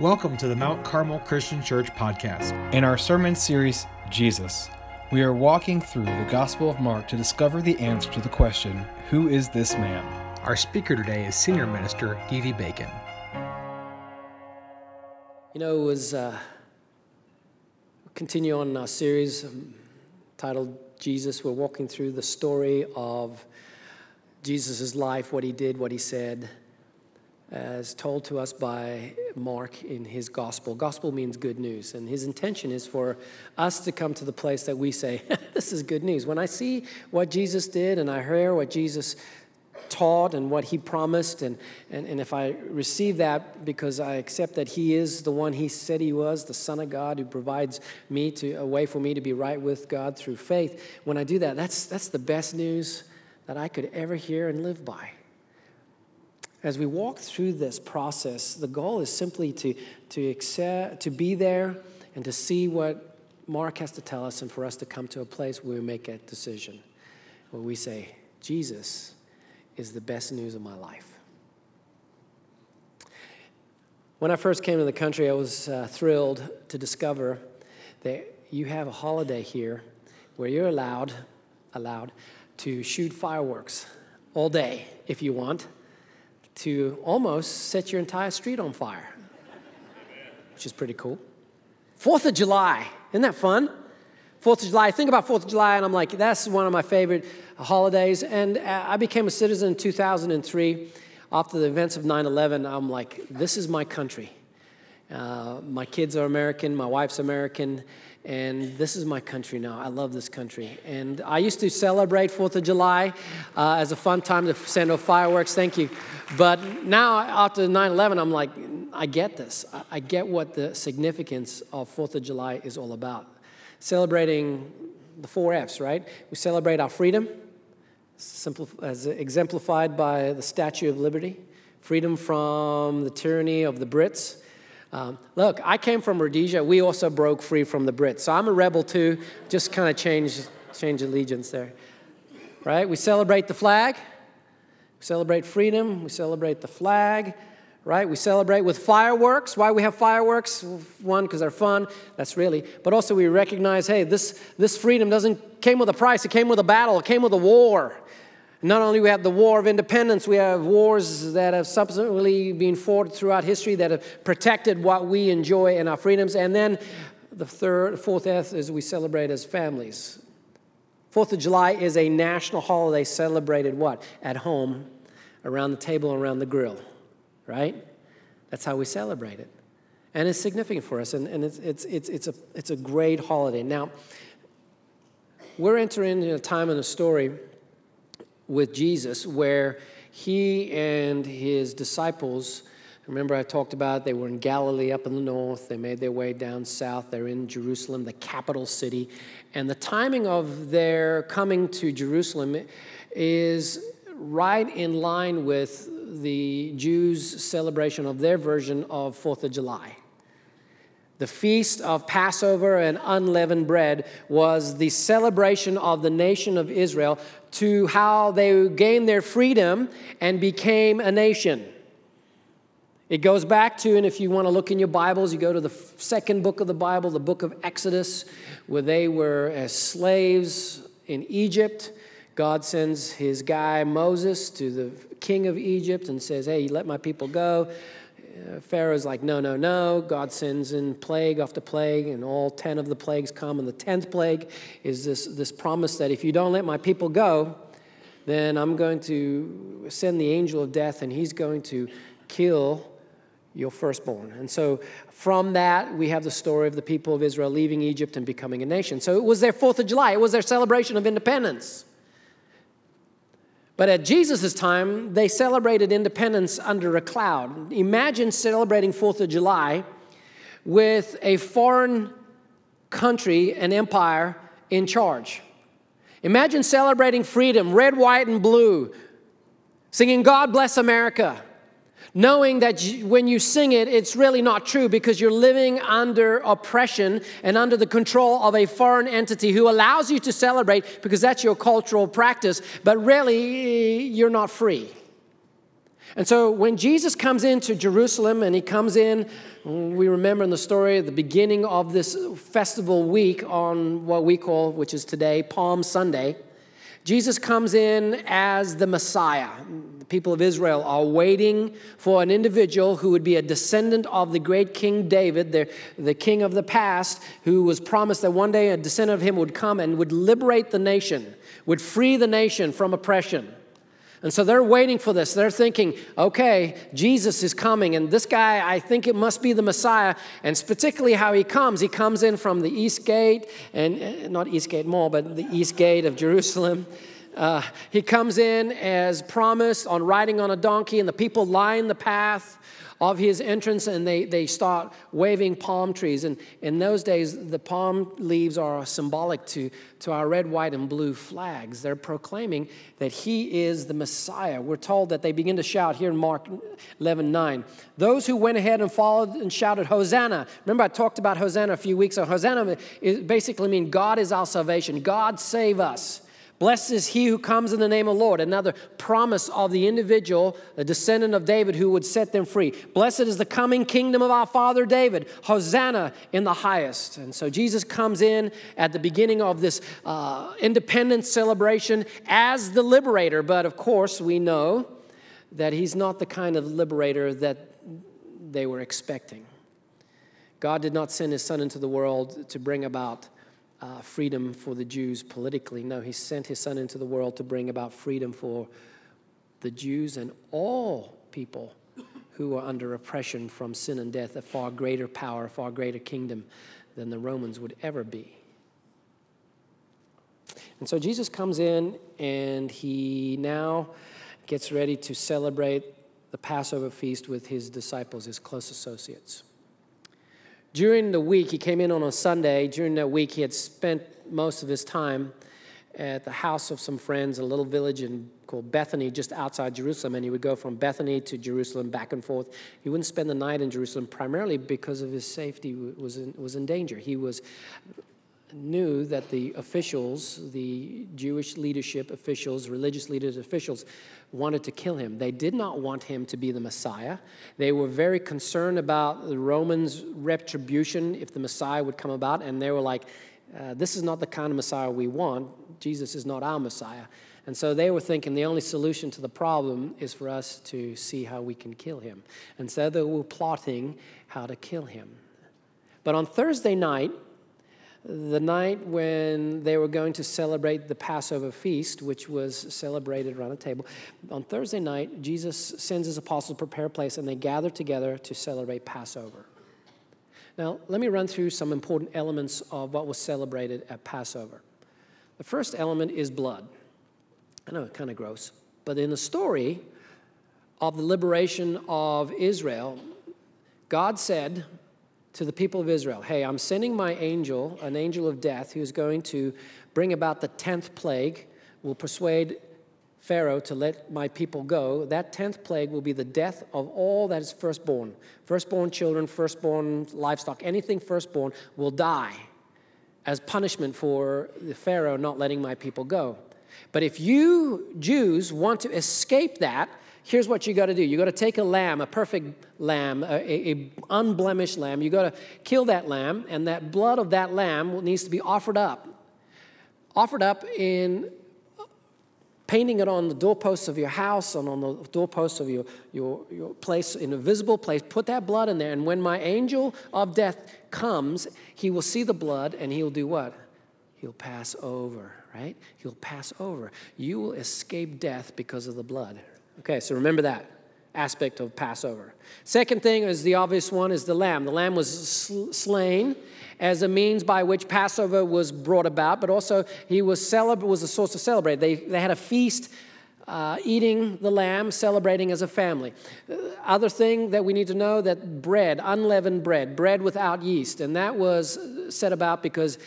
Welcome to the Mount Carmel Christian Church podcast. In our sermon series, Jesus, we are walking through the Gospel of Mark to discover the answer to the question Who is this man? Our speaker today is Senior Minister Dee Dee Bacon. You know, it was uh, continue on our series um, titled Jesus. We're walking through the story of Jesus' life, what he did, what he said, as told to us by Mark in his gospel. Gospel means good news, and his intention is for us to come to the place that we say, This is good news. When I see what Jesus did and I hear what Jesus taught and what he promised, and, and, and if I receive that because I accept that he is the one he said he was, the Son of God who provides me to a way for me to be right with God through faith, when I do that, that's, that's the best news that I could ever hear and live by. As we walk through this process, the goal is simply to, to, accept, to be there and to see what Mark has to tell us, and for us to come to a place where we make a decision, where we say, Jesus is the best news of my life. When I first came to the country, I was uh, thrilled to discover that you have a holiday here where you're allowed, allowed to shoot fireworks all day if you want to almost set your entire street on fire, which is pretty cool. Fourth of July, isn't that fun? Fourth of July, I think about Fourth of July, and I'm like, that's one of my favorite holidays. And uh, I became a citizen in 2003. After the events of 9 11, I'm like, this is my country. Uh, my kids are American, my wife's American, and this is my country now. I love this country. And I used to celebrate 4th of July uh, as a fun time to send off fireworks. Thank you. But now, after 9 11, I'm like, I get this. I get what the significance of 4th of July is all about. Celebrating the four F's, right? We celebrate our freedom, as exemplified by the Statue of Liberty, freedom from the tyranny of the Brits um, look, I came from Rhodesia. We also broke free from the Brits. So I'm a rebel too. Just kind of change, change allegiance there. Right? We celebrate the flag. We celebrate freedom. We celebrate the flag. Right? We celebrate with fireworks. Why we have fireworks? One, because they're fun. That's really. But also we recognize, hey, this, this freedom doesn't came with a price. It came with a battle. It came with a war. Not only we have the War of Independence, we have wars that have subsequently been fought throughout history that have protected what we enjoy and our freedoms. And then the third, fourth F is we celebrate as families. Fourth of July is a national holiday celebrated what? At home, around the table, around the grill, right? That's how we celebrate it. And it's significant for us, and, and it's, it's, it's, it's, a, it's a great holiday. Now, we're entering a time in the story with Jesus where he and his disciples, remember I talked about they were in Galilee up in the north, they made their way down south, they're in Jerusalem, the capital city. And the timing of their coming to Jerusalem is right in line with the Jews' celebration of their version of Fourth of July. The feast of Passover and unleavened bread was the celebration of the nation of Israel to how they gained their freedom and became a nation. It goes back to, and if you want to look in your Bibles, you go to the second book of the Bible, the book of Exodus, where they were as slaves in Egypt. God sends his guy Moses to the king of Egypt and says, Hey, let my people go. Uh, Pharaoh's like, no, no, no. God sends in plague after plague, and all 10 of the plagues come. And the 10th plague is this, this promise that if you don't let my people go, then I'm going to send the angel of death, and he's going to kill your firstborn. And so from that, we have the story of the people of Israel leaving Egypt and becoming a nation. So it was their 4th of July, it was their celebration of independence. But at Jesus' time, they celebrated independence under a cloud. Imagine celebrating 4th of July with a foreign country, an empire in charge. Imagine celebrating freedom, red, white, and blue, singing God Bless America knowing that when you sing it, it's really not true because you're living under oppression and under the control of a foreign entity who allows you to celebrate because that's your cultural practice, but really you're not free. And so when Jesus comes into Jerusalem and he comes in, mm, we remember in the story at the beginning of this festival week on what we call, which is today, Palm Sunday, Jesus comes in as the Messiah. The people of Israel are waiting for an individual who would be a descendant of the great King David, the, the king of the past, who was promised that one day a descendant of him would come and would liberate the nation, would free the nation from oppression. And so they're waiting for this. They're thinking, okay, Jesus is coming, and this guy, I think it must be the Messiah. And particularly how he comes. He comes in from the east gate, and uh, not East Gate Mall, but the east gate of Jerusalem. Uh, he comes in as promised on riding on a donkey, and the people line the path of his entrance and they, they start waving palm trees. And in those days, the palm leaves are symbolic to, to our red, white, and blue flags. They're proclaiming that he is the Messiah. We're told that they begin to shout here in Mark 11 9. Those who went ahead and followed and shouted, Hosanna. Remember, I talked about Hosanna a few weeks ago. Hosanna basically means God is our salvation, God save us. Blessed is he who comes in the name of the Lord. Another promise of the individual, a descendant of David who would set them free. Blessed is the coming kingdom of our father David. Hosanna in the highest. And so Jesus comes in at the beginning of this uh, independence celebration as the liberator. But of course, we know that he's not the kind of liberator that they were expecting. God did not send his son into the world to bring about uh, freedom for the Jews politically. No, he sent his son into the world to bring about freedom for the Jews and all people who are under oppression from sin and death, a far greater power, a far greater kingdom than the Romans would ever be. And so Jesus comes in and he now gets ready to celebrate the Passover feast with his disciples, his close associates. During the week, he came in on a Sunday. During that week, he had spent most of his time at the house of some friends, in a little village in, called Bethany, just outside Jerusalem. And he would go from Bethany to Jerusalem back and forth. He wouldn't spend the night in Jerusalem primarily because of his safety was in, was in danger. He was knew that the officials, the Jewish leadership officials, religious leaders, officials, wanted to kill him. They did not want him to be the Messiah. They were very concerned about the Romans' retribution if the Messiah would come about, and they were like, uh, This is not the kind of Messiah we want. Jesus is not our Messiah. And so they were thinking the only solution to the problem is for us to see how we can kill him. And so they were plotting how to kill him. But on Thursday night, the night when they were going to celebrate the Passover feast, which was celebrated around a table, on Thursday night, Jesus sends his apostles to prepare a place and they gather together to celebrate Passover. Now, let me run through some important elements of what was celebrated at Passover. The first element is blood. I know, kind of gross, but in the story of the liberation of Israel, God said, to the people of Israel Hey, I'm sending my angel, an angel of death, who's going to bring about the 10th plague, will persuade Pharaoh to let my people go. That 10th plague will be the death of all that is firstborn. Firstborn children, firstborn livestock, anything firstborn will die as punishment for the Pharaoh not letting my people go. But if you Jews want to escape that, here's what you got to do. You got to take a lamb a perfect lamb a, a, unblemished lamb. You got to kill that lamb and that blood of that lamb needs to be offered up. Offered up in painting it on the doorposts of your house and on the doorposts of your, your, your place in a visible place. Put that blood in there and when my angel of death comes he will see the blood and he'll do what? He'll pass over right? He'll pass over. You will escape death because of the blood Okay, so remember that aspect of Passover. Second thing is the obvious one is the lamb. The lamb was slain as a means by which Passover was brought about, but also he was celebra- was a source of celebrate. They, they had a feast uh, eating the lamb, celebrating as a family. Uh, other thing that we need to know that bread, unleavened bread, bread without yeast, and that was set about because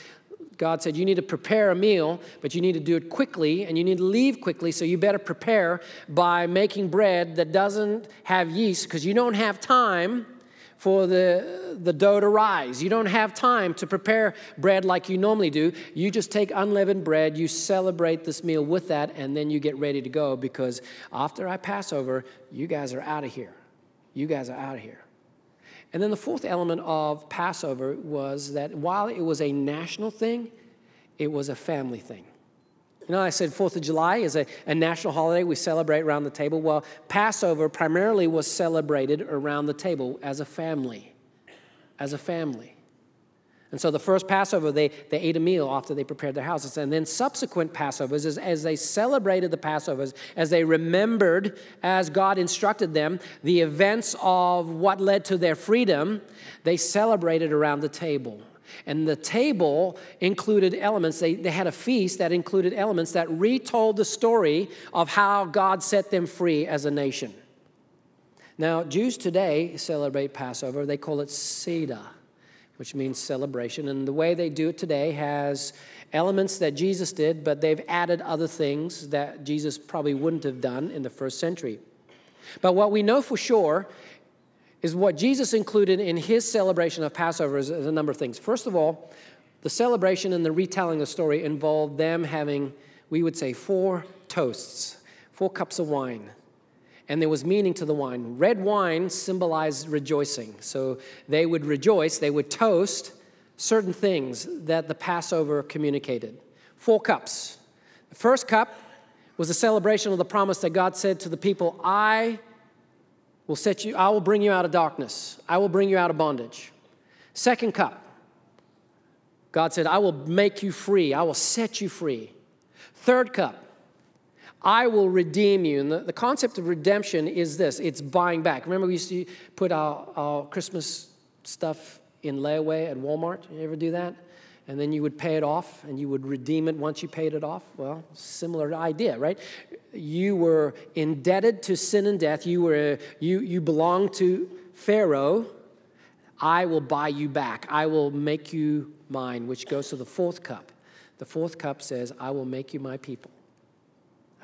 God said, You need to prepare a meal, but you need to do it quickly and you need to leave quickly. So you better prepare by making bread that doesn't have yeast because you don't have time for the, the dough to rise. You don't have time to prepare bread like you normally do. You just take unleavened bread, you celebrate this meal with that, and then you get ready to go because after I pass over, you guys are out of here. You guys are out of here. And then the fourth element of Passover was that while it was a national thing, it was a family thing. You know, I said Fourth of July is a, a national holiday we celebrate around the table. Well, Passover primarily was celebrated around the table as a family. As a family. And so the first Passover, they, they ate a meal after they prepared their houses. And then subsequent Passovers, as, as they celebrated the Passovers, as they remembered, as God instructed them, the events of what led to their freedom, they celebrated around the table. And the table included elements, they, they had a feast that included elements that retold the story of how God set them free as a nation. Now, Jews today celebrate Passover, they call it Seder, which means celebration. And the way they do it today has elements that Jesus did, but they've added other things that Jesus probably wouldn't have done in the first century. But what we know for sure is what Jesus included in his celebration of Passover is, a number of things. First of all, the celebration and the retelling of the story involved them having, we would say, four toasts, four cups of wine. And there was meaning to the wine. Red wine symbolized rejoicing. So they would rejoice, they would toast certain things that the Passover communicated. Four cups. The first cup was a celebration of the promise that God said to the people, I will set you, I will bring you out of darkness. I will bring you out of bondage. Second cup, God said, I will make you free. I will set you free. Third cup, I will redeem you. And the, the concept of redemption is this it's buying back. Remember, we used to put our, our Christmas stuff in layaway at Walmart? You ever do that? and then you would pay it off and you would redeem it once you paid it off. Well, similar idea, right? You were indebted to sin and death. You were you you belonged to Pharaoh. I will buy you back. I will make you mine, which goes to the fourth cup. The fourth cup says, I will make you my people.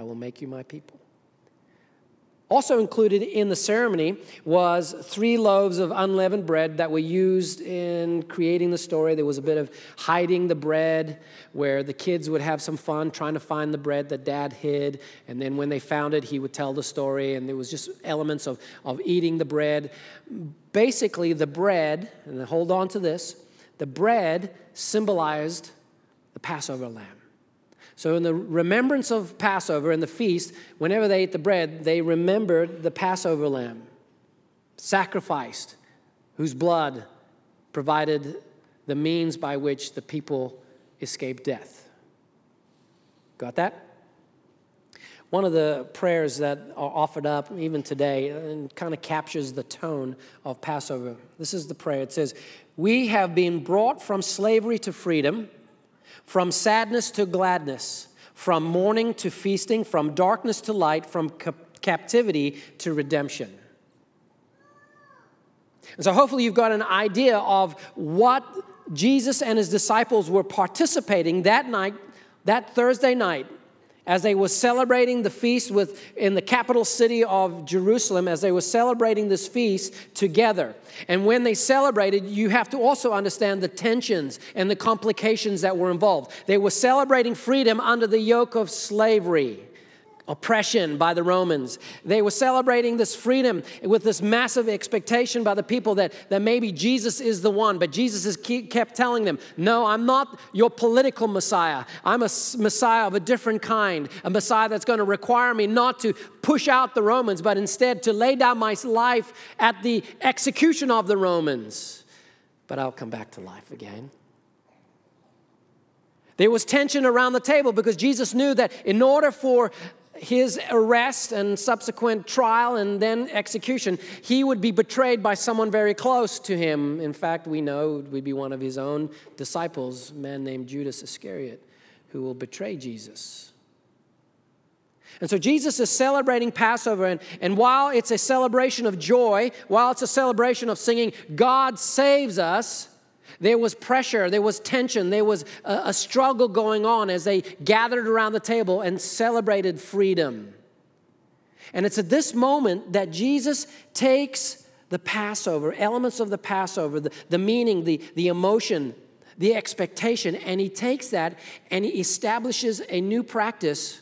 I will make you my people. Also included in the ceremony was three loaves of unleavened bread that were used in creating the story. There was a bit of hiding the bread where the kids would have some fun trying to find the bread that dad hid. And then when they found it, he would tell the story. And there was just elements of, of eating the bread. Basically, the bread, and hold on to this, the bread symbolized the Passover lamb. So, in the remembrance of Passover and the feast, whenever they ate the bread, they remembered the Passover lamb, sacrificed, whose blood provided the means by which the people escaped death. Got that? One of the prayers that are offered up even today uh, and kind of captures the tone of Passover. This is the prayer. It says, We have been brought from slavery to freedom from sadness to gladness, from mourning to feasting, from darkness to light, from captivity to redemption. And so, hopefully, you've got an idea of what Jesus and his disciples were participating that night, that Thursday night, as they were celebrating the feast with, in the capital city of Jerusalem, as they were celebrating this feast together. And when they celebrated, you have to also understand the tensions and the complications that were involved. They were celebrating freedom under the yoke of slavery oppression by the Romans. They were celebrating this freedom with this massive expectation by the people that, that maybe Jesus is the one. But Jesus has kept telling them, No, I'm not your political Messiah. I'm a Messiah of a different kind, a Messiah that's going to require me not to push out the Romans, but instead to lay down my life at the execution of the Romans. But I'll come back to life again. There was tension around the table because Jesus knew that in order for his arrest and subsequent trial and then execution, he would be betrayed by someone very close to him. In fact, we know it would be one of his own disciples, a man named Judas Iscariot, who will betray Jesus. And so Jesus is celebrating Passover, and, and while it's a celebration of joy, while it's a celebration of singing, God saves us, there was pressure, there was tension, there was a, a struggle going on as they gathered around the table and celebrated freedom. And it's at this moment that Jesus takes the Passover, elements of the Passover, the, the meaning, the, the emotion, the expectation, and he takes that and he establishes a new practice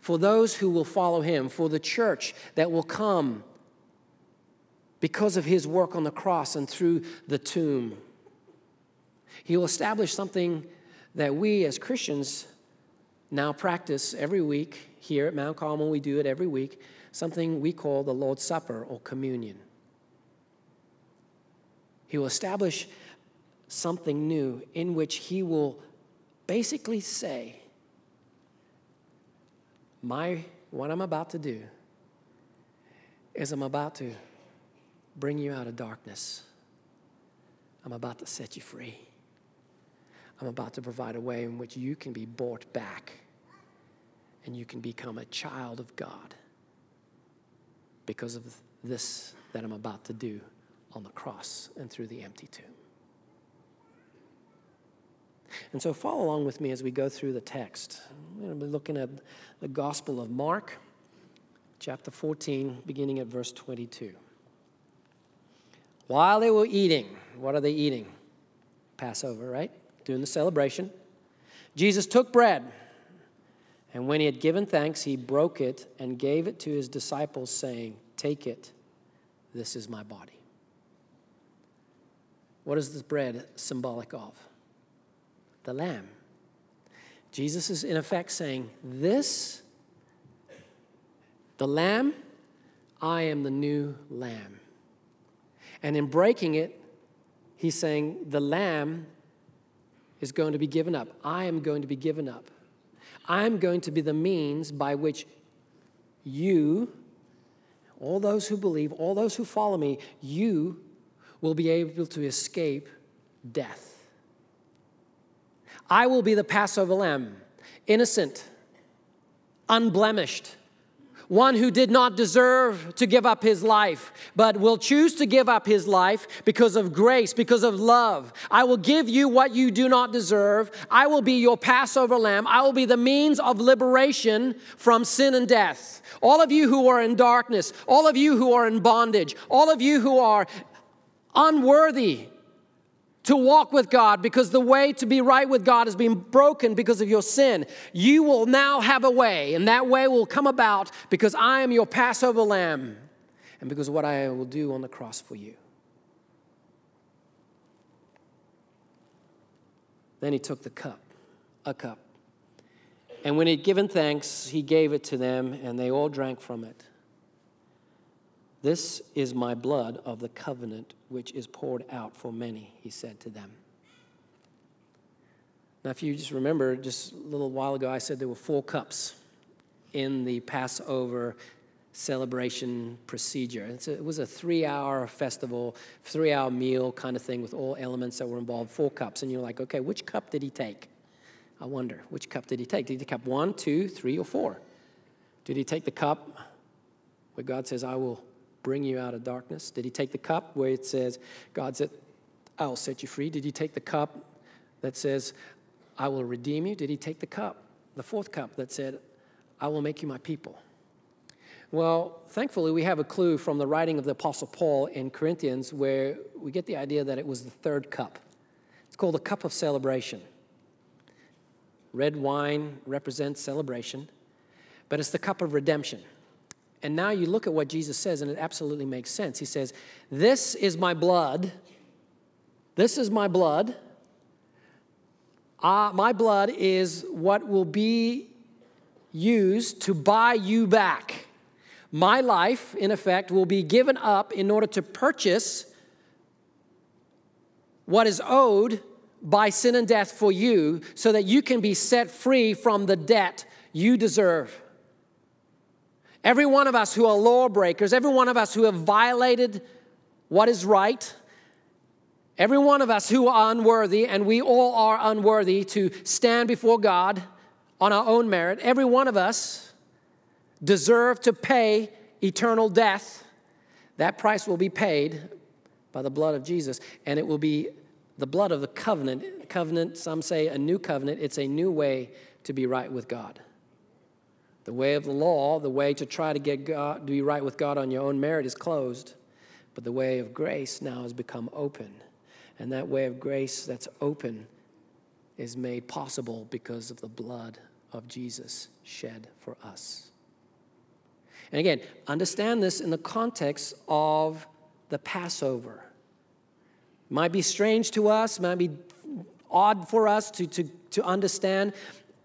for those who will follow him, for the church that will come because of his work on the cross and through the tomb. He will establish something that we as Christians now practice every week here at Mount Carmel. We do it every week, something we call the Lord's Supper or communion. He will establish something new in which he will basically say, My what I'm about to do is I'm about to bring you out of darkness. I'm about to set you free. I'm about to provide a way in which you can be brought back and you can become a child of God because of this that I'm about to do on the cross and through the empty tomb. And so follow along with me as we go through the text. We're going to be looking at the Gospel of Mark, chapter 14, beginning at verse 22. While they were eating, what are they eating? Passover, right? Doing the celebration. Jesus took bread, and when he had given thanks, he broke it and gave it to his disciples, saying, Take it, this is my body. What is this bread symbolic of? The lamb. Jesus is in effect saying, This, the lamb, I am the new lamb. And in breaking it, he's saying, The lamb is going to be given up. I am going to be given up. I'm going to be the means by which you, all those who believe, all those who follow me, you will be able to escape death. I will be the Passover lamb, innocent, unblemished, one who did not deserve to give up his life, but will choose to give up his life because of grace, because of love. I will give you what you do not deserve. I will be your Passover lamb. I will be the means of liberation from sin and death. All of you who are in darkness, all of you who are in bondage, all of you who are unworthy to walk with God because the way to be right with God has been broken because of your sin. You will now have a way, and that way will come about because I am your Passover lamb and because of what I will do on the cross for you. Then he took the cup, a cup. And when he'd given thanks, he gave it to them, and they all drank from it. This is my blood of the covenant, which is poured out for many, he said to them. Now, if you just remember, just a little while ago, I said there were four cups in the Passover celebration procedure. A, it was a three hour festival, three hour meal kind of thing with all elements that were involved, four cups. And you're like, okay, which cup did he take? I wonder, which cup did he take? Did he take cup one, two, three, or four? Did he take the cup where God says, I will bring you out of darkness? Did he take the cup where it says, God said, I'll set you free? Did he take the cup that says, I will redeem you? Did he take the cup, the fourth cup that said, I will make you my people? Well, thankfully, we have a clue from the writing of the Apostle Paul in Corinthians where we get the idea that it was the third cup. It's called the cup of celebration. Red wine represents celebration, but it's the cup of redemption. And now you look at what Jesus says, and it absolutely makes sense. He says, This is my blood. This is my blood. Uh, my blood is what will be used to buy you back. My life, in effect, will be given up in order to purchase what is owed by sin and death for you so that you can be set free from the debt you deserve. Every one of us who are lawbreakers, every one of us who have violated what is right, every one of us who are unworthy, and we all are unworthy to stand before God on our own merit, every one of us deserve to pay eternal death. That price will be paid by the blood of Jesus, and it will be the blood of the covenant. Covenant, some say a new covenant, it's a new way to be right with God. The way of the law, the way to try to get God, to be right with God on your own merit is closed. But the way of grace now has become open. And that way of grace that's open is made possible because of the blood of Jesus shed for us. And again, understand this in the context of the Passover. It might be strange to us, might be odd for us to, to, to understand,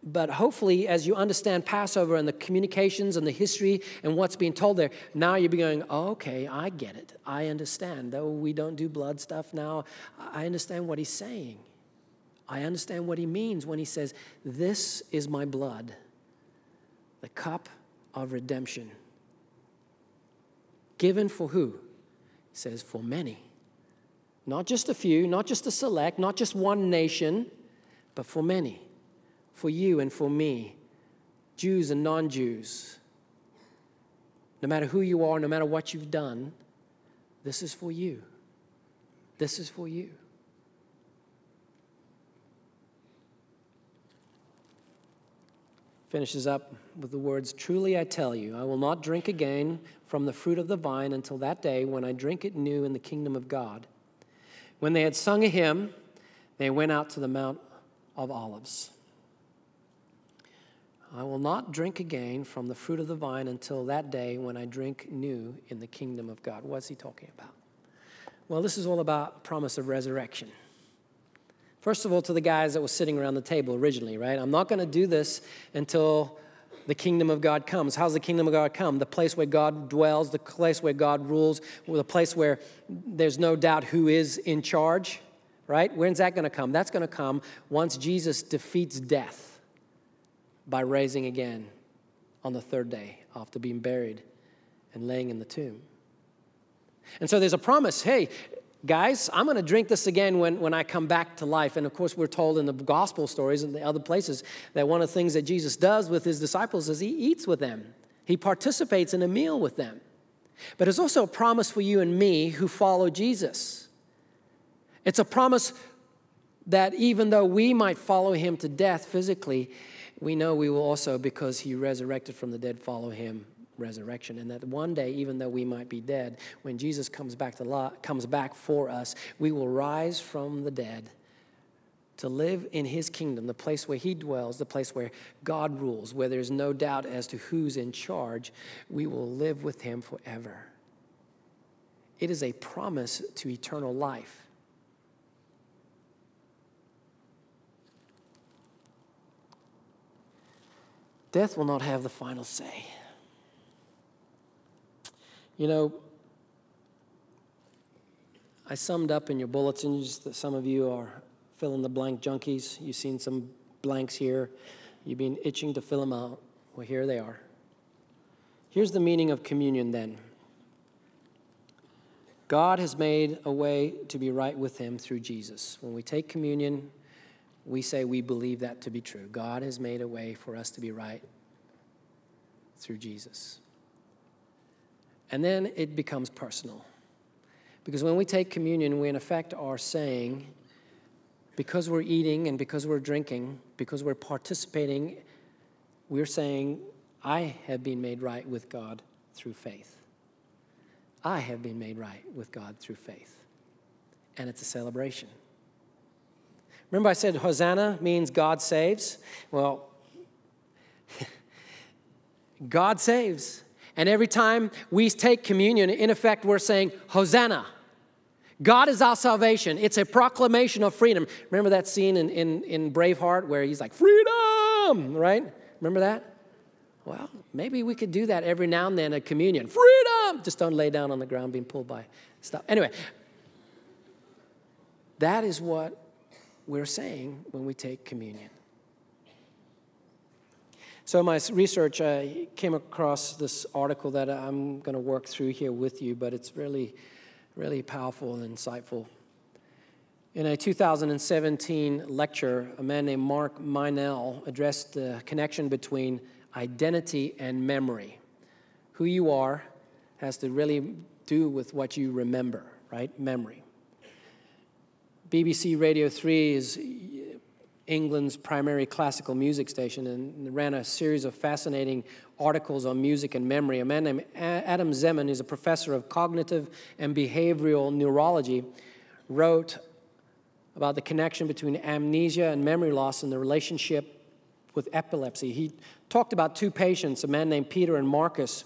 but hopefully, as you understand Passover and the communications and the history and what's being told there, now you'll be going, oh, okay, I get it. I understand. Though we don't do blood stuff now, I understand what he's saying. I understand what he means when he says, This is my blood, the cup of redemption. Given for who? He says, For many. Not just a few, not just a select, not just one nation, but for many for you and for me, Jews and non Jews. No matter who you are, no matter what you've done, this is for you. This is for you. Finishes up with the words Truly I tell you, I will not drink again from the fruit of the vine until that day when I drink it new in the kingdom of God. When they had sung a hymn, they went out to the Mount of Olives. I will not drink again from the fruit of the vine until that day when I drink new in the kingdom of God. What's he talking about? Well, this is all about promise of resurrection. First of all, to the guys that were sitting around the table originally, right? I'm not going to do this until the kingdom of God comes. How's the kingdom of God come? The place where God dwells, the place where God rules, the place where there's no doubt who is in charge, right? When's that going to come? That's going to come once Jesus defeats death by raising again on the third day after being buried and laying in the tomb. And so there's a promise hey, guys, I'm going to drink this again when, when I come back to life. And of course, we're told in the gospel stories and the other places that one of the things that Jesus does with his disciples is he eats with them, he participates in a meal with them. But it's also a promise for you and me who follow Jesus. It's a promise that even though we might follow him to death physically, we know we will also, because he resurrected from the dead, follow him resurrection. And that one day even though we might be dead when jesus comes back to comes back for us we will rise from the dead to live in his kingdom the place where he dwells the place where god rules where there's no doubt as to who's in charge. We will live with him forever. It is a promise to eternal life Death will not have the final say. You know, I summed up in your bulletins that some of you are fill in the blank junkies. You've seen some blanks here. You've been itching to fill them out. Well, here they are. Here's the meaning of communion then God has made a way to be right with Him through Jesus. When we take communion, we say we believe that to be true. God has made a way for us to be right through Jesus. And then it becomes personal. Because when we take communion, we in effect are saying, because we're eating and because we're drinking, because we're participating, we're saying, I have been made right with God through faith. I have been made right with God through faith. And it's a celebration. Remember, I said Hosanna means God saves? Well, God saves. And every time we take communion, in effect, we're saying, Hosanna. God is our salvation. It's a proclamation of freedom. Remember that scene in, in, in Braveheart where he's like, freedom, right? Remember that? Well, maybe we could do that every now and then at communion. Freedom! Just don't lay down on the ground being pulled by stuff. Anyway, that is what we're saying when we take communion. So, my research, I came across this article that I'm going to work through here with you, but it's really, really powerful and insightful. In a 2017 lecture, a man named Mark Meynell addressed the connection between identity and memory. Who you are has to really do with what you remember, right? Memory. BBC Radio 3 is uh, England's primary classical music station and ran a series of fascinating articles on music and memory. A man named Adam Zeman, who's a professor of cognitive and behavioral neurology, wrote about the connection between amnesia and memory loss and the relationship with epilepsy. He talked about two patients, a man named Peter and Marcus,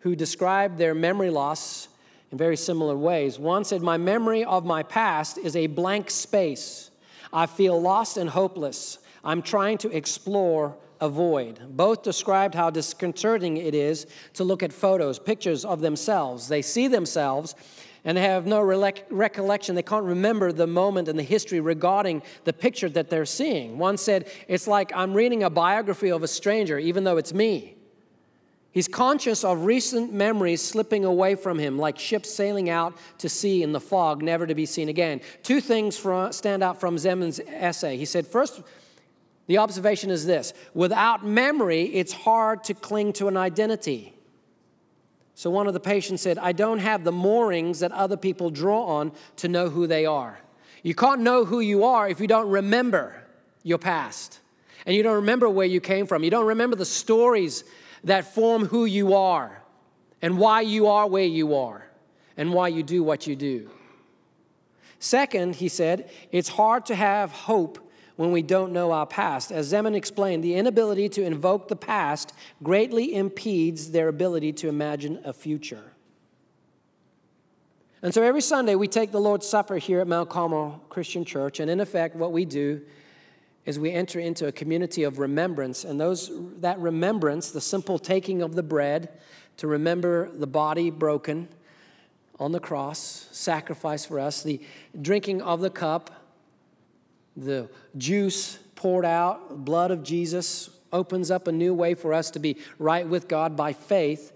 who described their memory loss in very similar ways. One said, My memory of my past is a blank space. I feel lost and hopeless. I'm trying to explore a void. Both described how disconcerting it is to look at photos, pictures of themselves. They see themselves and they have no recollection. They can't remember the moment and the history regarding the picture that they're seeing. One said, It's like I'm reading a biography of a stranger, even though it's me. He's conscious of recent memories slipping away from him, like ships sailing out to sea in the fog, never to be seen again. Two things stand out from Zeman's essay. He said, First, the observation is this without memory, it's hard to cling to an identity. So one of the patients said, I don't have the moorings that other people draw on to know who they are. You can't know who you are if you don't remember your past. And you don't remember where you came from. You don't remember the stories that form who you are and why you are where you are and why you do what you do. Second, he said, it's hard to have hope when we don't know our past. As Zeman explained, the inability to invoke the past greatly impedes their ability to imagine a future. And so every Sunday we take the Lord's Supper here at Mount Carmel Christian Church, and in effect, what we do is we enter into a community of remembrance, and those that remembrance, the simple taking of the bread to remember the body broken on the cross, sacrifice for us, the drinking of the cup the juice poured out, blood of Jesus, opens up a new way for us to be right with God by faith.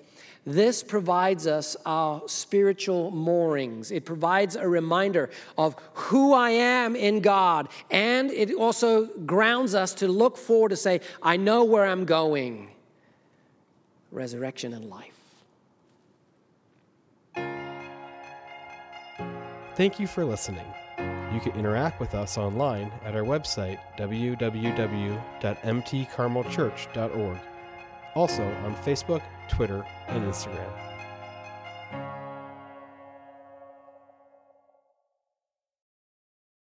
This provides us our spiritual moorings. It provides a reminder of who I am in God. And it also grounds us to look forward to say, I know where I'm going resurrection and life. Thank you for listening. You can interact with us online at our website, www.mtcarmelchurch.org. Also on Facebook, Twitter, and Instagram.